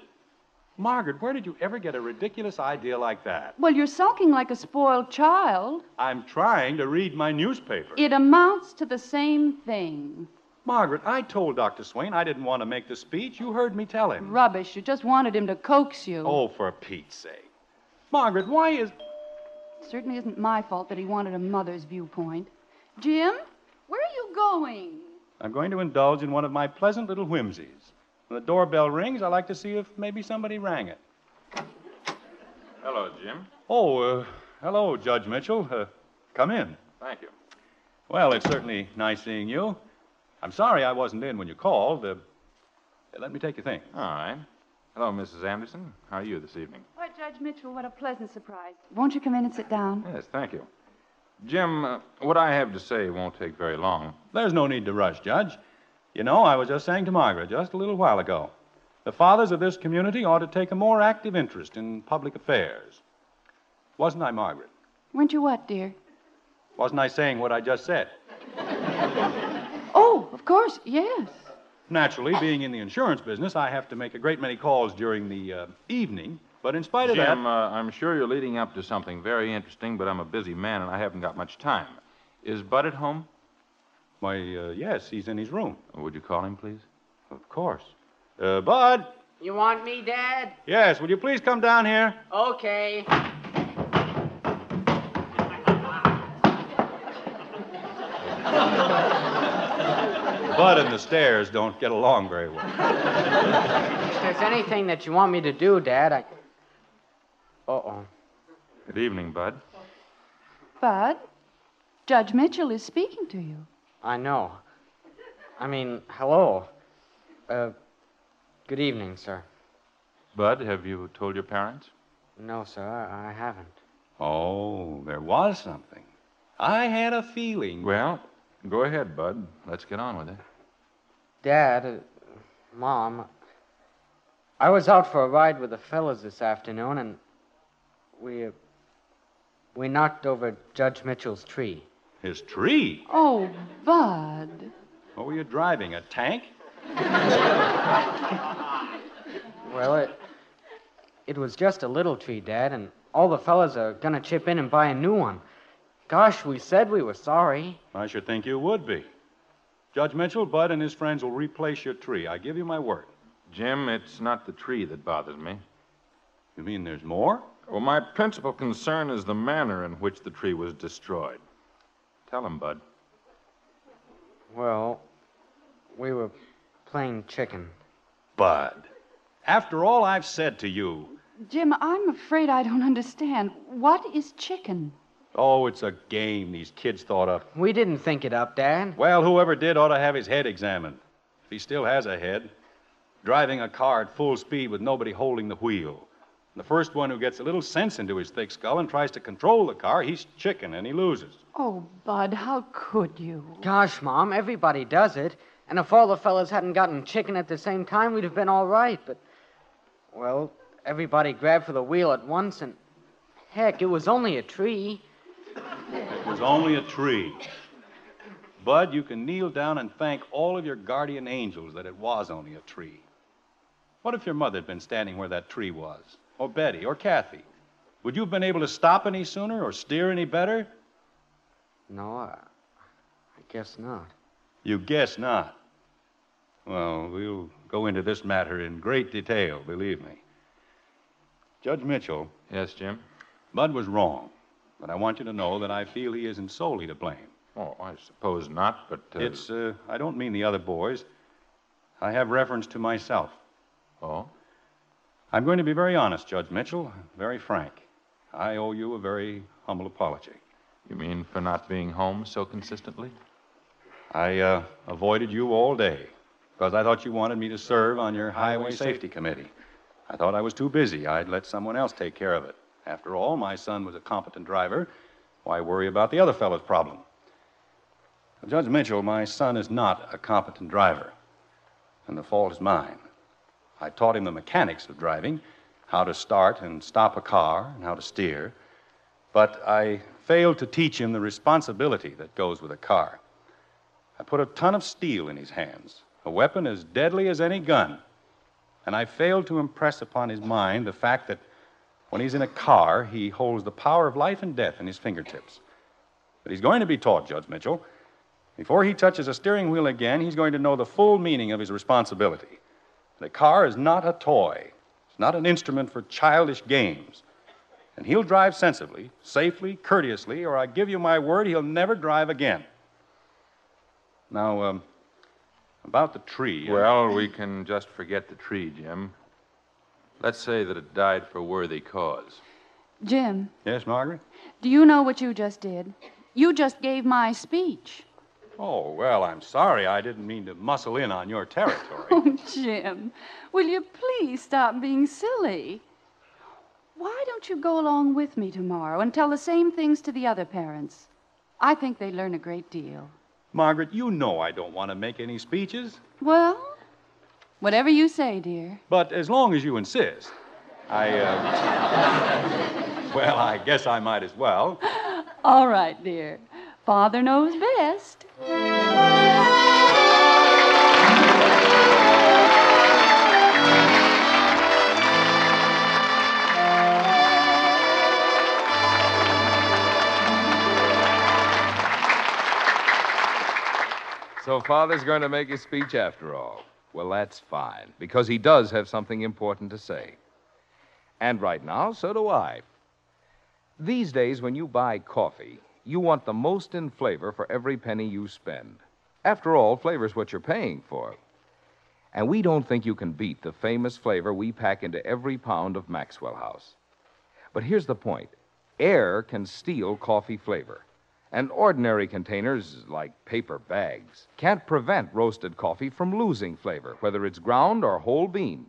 Margaret, where did you ever get a ridiculous idea like that? Well, you're sulking like a spoiled child. I'm trying to read my newspaper. It amounts to the same thing. Margaret, I told Dr. Swain I didn't want to make the speech. You heard me tell him. Rubbish. You just wanted him to coax you. Oh, for Pete's sake. Margaret, why is. It certainly isn't my fault that he wanted a mother's viewpoint. Jim, where are you going? I'm going to indulge in one of my pleasant little whimsies. When the doorbell rings, I like to see if maybe somebody rang it. Hello, Jim. Oh, uh, hello, Judge Mitchell. Uh, come in. Thank you. Well, it's certainly nice seeing you. I'm sorry I wasn't in when you called. Uh, let me take your thing. All right. Hello, Mrs. Anderson. How are you this evening? Why, Judge Mitchell, what a pleasant surprise. Won't you come in and sit down? Yes, thank you. Jim, uh, what I have to say won't take very long. There's no need to rush, Judge. You know, I was just saying to Margaret just a little while ago the fathers of this community ought to take a more active interest in public affairs. Wasn't I, Margaret? Weren't you what, dear? Wasn't I saying what I just said? Oh, of course, yes. Naturally, being in the insurance business, I have to make a great many calls during the uh, evening. But in spite of Jim, that. uh, I'm sure you're leading up to something very interesting, but I'm a busy man and I haven't got much time. Is Bud at home? Why, uh, yes, he's in his room. Would you call him, please? Of course. Uh, Bud? You want me, Dad? Yes, will you please come down here? Okay. Bud and the stairs don't get along very well. If there's anything that you want me to do, Dad, I. Uh oh. Good evening, Bud. Bud, Judge Mitchell is speaking to you. I know. I mean, hello. Uh, good evening, sir. Bud, have you told your parents? No, sir, I haven't. Oh, there was something. I had a feeling. Well, go ahead, Bud. Let's get on with it. Dad, uh, Mom, I was out for a ride with the fellas this afternoon, and we, uh, we knocked over Judge Mitchell's tree. His tree? Oh, Bud. Oh, what were you driving, a tank? Well, it, it was just a little tree, Dad, and all the fellas are gonna chip in and buy a new one. Gosh, we said we were sorry. I should think you would be. Judge Mitchell, Bud and his friends will replace your tree. I give you my word. Jim, it's not the tree that bothers me. You mean there's more? Well, my principal concern is the manner in which the tree was destroyed. Tell him, Bud. Well, we were playing chicken. Bud, after all I've said to you, Jim, I'm afraid I don't understand. What is chicken? oh, it's a game these kids thought up. We didn't think it up, Dad. Well, whoever did ought to have his head examined. If he still has a head. Driving a car at full speed with nobody holding the wheel. The first one who gets a little sense into his thick skull and tries to control the car, he's chicken and he loses. Oh, Bud, how could you? Gosh, Mom, everybody does it. And if all the fellas hadn't gotten chicken at the same time, we'd have been all right. But, well, everybody grabbed for the wheel at once, and heck, it was only a tree. It was only a tree. Bud, you can kneel down and thank all of your guardian angels that it was only a tree. What if your mother had been standing where that tree was? Or Betty, or Kathy? Would you have been able to stop any sooner or steer any better? No, I, I guess not. You guess not. Well, we'll go into this matter in great detail, believe me. Judge Mitchell. Yes, Jim? Bud was wrong, but I want you to know that I feel he isn't solely to blame. Oh, I suppose not, but. Uh... It's, uh, I don't mean the other boys. I have reference to myself. Oh? I'm going to be very honest, Judge Mitchell, very frank. I owe you a very humble apology. You mean for not being home so consistently? I uh, avoided you all day because I thought you wanted me to serve on your Highway Safety Committee. I thought I was too busy. I'd let someone else take care of it. After all, my son was a competent driver. Why worry about the other fellow's problem? Judge Mitchell, my son is not a competent driver, and the fault is mine. I taught him the mechanics of driving, how to start and stop a car, and how to steer, but I failed to teach him the responsibility that goes with a car. I put a ton of steel in his hands, a weapon as deadly as any gun, and I failed to impress upon his mind the fact that when he's in a car, he holds the power of life and death in his fingertips. But he's going to be taught, Judge Mitchell. Before he touches a steering wheel again, he's going to know the full meaning of his responsibility. The car is not a toy, it's not an instrument for childish games. And he'll drive sensibly, safely, courteously, or I give you my word he'll never drive again. Now, um, about the tree. uh, Well, we can just forget the tree, Jim. Let's say that it died for worthy cause. Jim, Yes, Margaret? do you know what you just did? You just gave my speech. Oh, well, I'm sorry. I didn't mean to muscle in on your territory. Oh, Jim, will you please stop being silly? Why don't you go along with me tomorrow and tell the same things to the other parents? I think they learn a great deal. Margaret, you know I don't want to make any speeches, Well, whatever you say, dear. but as long as you insist, I, uh. well, I guess I might as well. All right, dear. Father knows best. So Father's going to make his speech after all. Well, that's fine, because he does have something important to say. And right now, so do I. These days, when you buy coffee, you want the most in flavor for every penny you spend. After all, flavor's what you're paying for. And we don't think you can beat the famous flavor we pack into every pound of Maxwell House. But here's the point air can steal coffee flavor. And ordinary containers, like paper bags, can't prevent roasted coffee from losing flavor, whether it's ground or whole bean.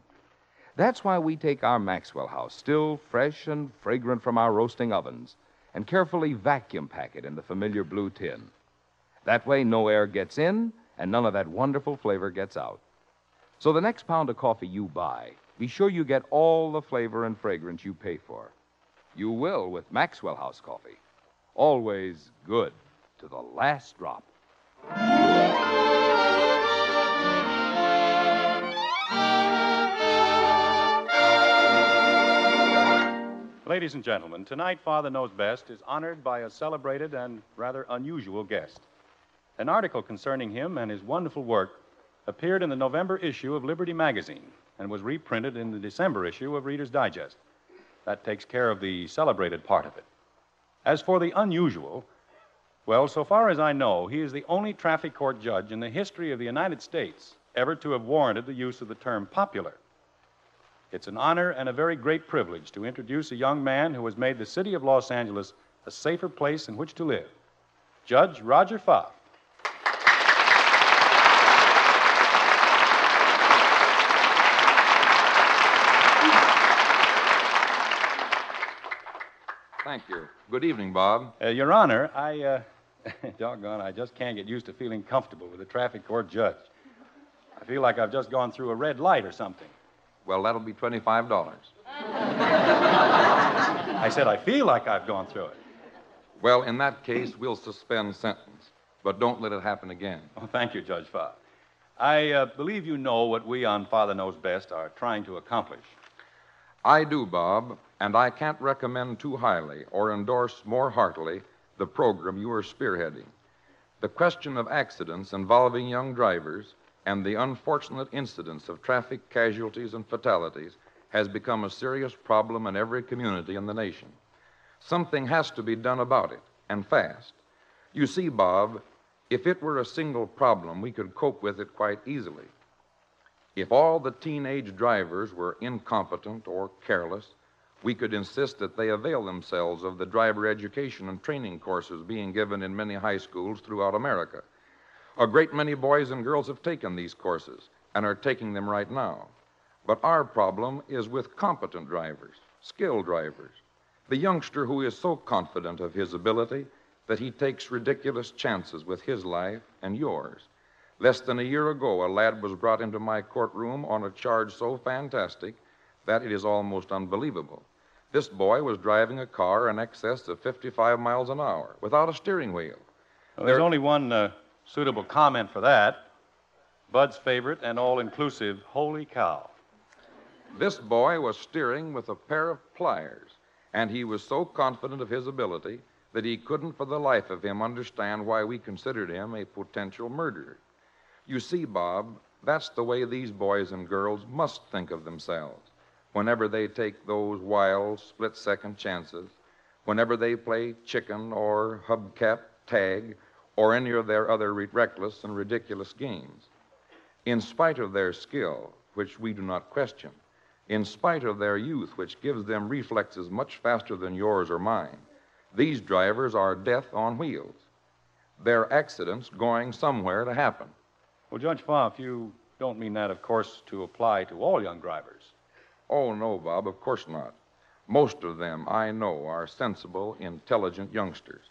That's why we take our Maxwell House, still fresh and fragrant from our roasting ovens, and carefully vacuum pack it in the familiar blue tin. That way, no air gets in, and none of that wonderful flavor gets out. So the next pound of coffee you buy, be sure you get all the flavor and fragrance you pay for. You will with Maxwell House coffee. Always good to the last drop. Ladies and gentlemen, tonight Father Knows Best is honored by a celebrated and rather unusual guest. An article concerning him and his wonderful work appeared in the November issue of Liberty Magazine and was reprinted in the December issue of Reader's Digest. That takes care of the celebrated part of it. As for the unusual, Well, so far as I know, he is the only traffic court judge in the history of the United States ever to have warranted the use of the term popular. It's an honor and a very great privilege to introduce a young man who has made the city of Los Angeles a safer place in which to live. Judge Roger Pfaff. Thank you. Good evening, Bob. Uh, Your Honor, I, uh, doggone, I just can't get used to feeling comfortable with a traffic court judge. I feel like I've just gone through a red light or something. Well, that'll be $25. I said I feel like I've gone through it. Well, in that case, we'll suspend sentence, but don't let it happen again. Oh, thank you, Judge Pfaff. I uh, believe you know what we on Father Knows Best are trying to accomplish. I do, Bob, and I can't recommend too highly or endorse more heartily the program you are spearheading. The question of accidents involving young drivers and the unfortunate incidents of traffic casualties and fatalities has become a serious problem in every community in the nation. Something has to be done about it, and fast. You see, Bob, if it were a single problem, we could cope with it quite easily. If all the teenage drivers were incompetent or careless, we could insist that they avail themselves of the driver education and training courses being given in many high schools throughout America. A great many boys and girls have taken these courses and are taking them right now. But our problem is with competent drivers, skilled drivers. The youngster who is so confident of his ability that he takes ridiculous chances with his life and yours. Less than a year ago, a lad was brought into my courtroom on a charge so fantastic that it is almost unbelievable. This boy was driving a car in excess of 55 miles an hour without a steering wheel. Well, there's only one uh, suitable comment for that Bud's favorite and all inclusive, holy cow. This boy was steering with a pair of pliers, and he was so confident of his ability that he couldn't for the life of him understand why we considered him a potential murderer. You see, Bob, that's the way these boys and girls must think of themselves whenever they take those wild split second chances, whenever they play chicken or hubcap tag or any of their other re- reckless and ridiculous games. In spite of their skill, which we do not question, in spite of their youth, which gives them reflexes much faster than yours or mine, these drivers are death on wheels. They're accidents going somewhere to happen. Well, Judge Pfaff, you don't mean that, of course, to apply to all young drivers. Oh, no, Bob, of course not. Most of them, I know, are sensible, intelligent youngsters.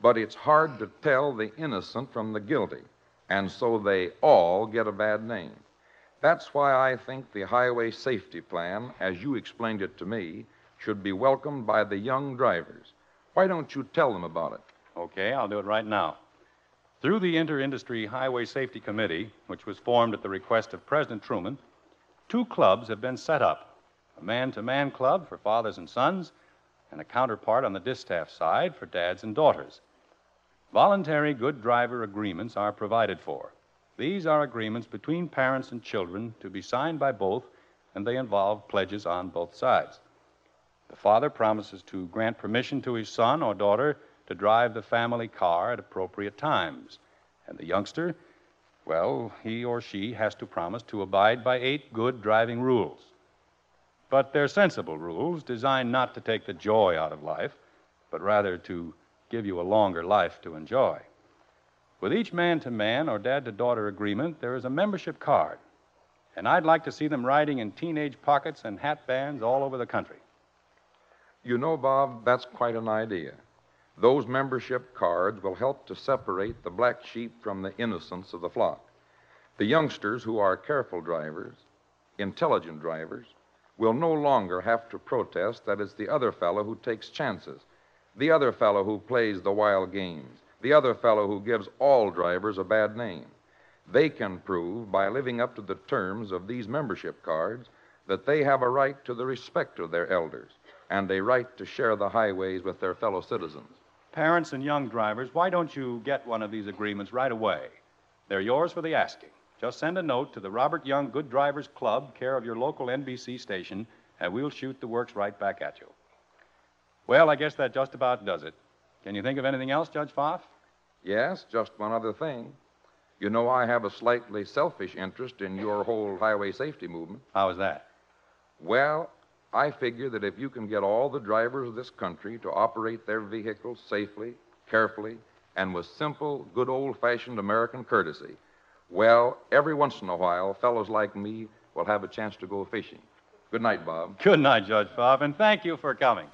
But it's hard to tell the innocent from the guilty, and so they all get a bad name. That's why I think the highway safety plan, as you explained it to me, should be welcomed by the young drivers. Why don't you tell them about it? Okay, I'll do it right now. Through the Inter Industry Highway Safety Committee, which was formed at the request of President Truman, two clubs have been set up a man to man club for fathers and sons, and a counterpart on the distaff side for dads and daughters. Voluntary good driver agreements are provided for. These are agreements between parents and children to be signed by both, and they involve pledges on both sides. The father promises to grant permission to his son or daughter to drive the family car at appropriate times. And the youngster, well, he or she has to promise to abide by eight good driving rules. But they're sensible rules designed not to take the joy out of life, but rather to give you a longer life to enjoy. With each man to man or dad to daughter agreement, there is a membership card. And I'd like to see them riding in teenage pockets and hat bands all over the country. You know, Bob, that's quite an idea. Those membership cards will help to separate the black sheep from the innocents of the flock. The youngsters who are careful drivers, intelligent drivers, will no longer have to protest that it's the other fellow who takes chances, the other fellow who plays the wild games, the other fellow who gives all drivers a bad name. They can prove, by living up to the terms of these membership cards, that they have a right to the respect of their elders and a right to share the highways with their fellow citizens. Parents and young drivers, why don't you get one of these agreements right away? They're yours for the asking. Just send a note to the Robert Young Good Drivers Club, care of your local NBC station, and we'll shoot the works right back at you. Well, I guess that just about does it. Can you think of anything else, Judge Pfaff? Yes, just one other thing. You know, I have a slightly selfish interest in your whole highway safety movement. How is that? Well, I figure that if you can get all the drivers of this country to operate their vehicles safely, carefully, and with simple, good old fashioned American courtesy, well, every once in a while, fellows like me will have a chance to go fishing. Good night, Bob. Good night, Judge Bob, and thank you for coming.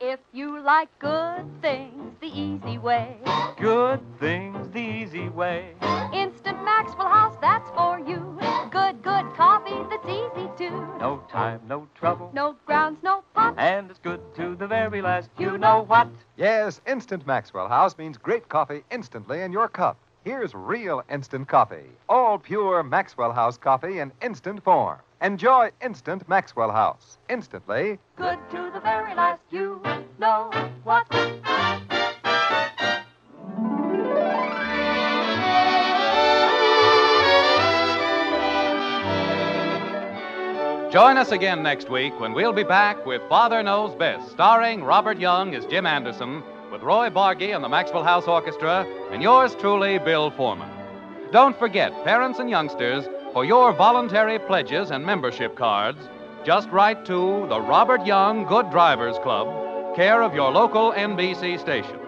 If you like good things the easy way, Good things the easy way. Instant Maxwell House, that's for you. Good, good coffee that's easy too. No time, what? Yes, Instant Maxwell House means great coffee instantly in your cup. Here's real instant coffee. All pure Maxwell House coffee in instant form. Enjoy instant Maxwell House. Instantly. Good to the very last. You know what? Join us again next week when we'll be back with Father Knows Best, starring Robert Young as Jim Anderson, with Roy Bargy and the Maxwell House Orchestra, and yours truly, Bill Forman. Don't forget, parents and youngsters, for your voluntary pledges and membership cards, just write to the Robert Young Good Drivers Club, care of your local NBC station.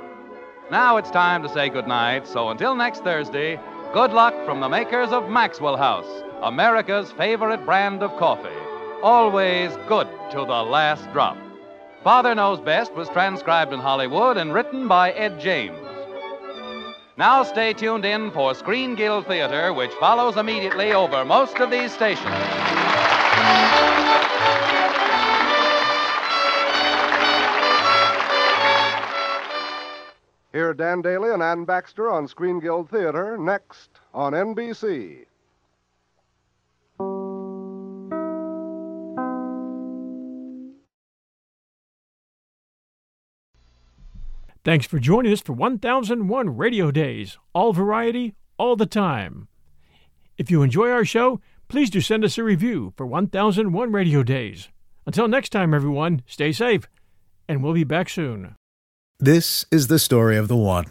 Now it's time to say goodnight, so until next Thursday, good luck from the makers of Maxwell House, America's favorite brand of coffee. Always good to the last drop. Father Knows Best was transcribed in Hollywood and written by Ed James. Now stay tuned in for Screen Guild Theater, which follows immediately over most of these stations. Hear Dan Dailey and Anne Baxter on Screen Guild Theater next on NBC. Thanks for joining us for 1001 Radio Days, all variety, all the time. If you enjoy our show, please do send us a review for 1001 Radio Days. Until next time, everyone, stay safe, and we'll be back soon. This is the story of the one.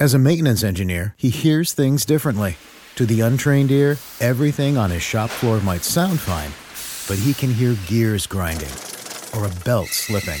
As a maintenance engineer, he hears things differently. To the untrained ear, everything on his shop floor might sound fine, but he can hear gears grinding or a belt slipping.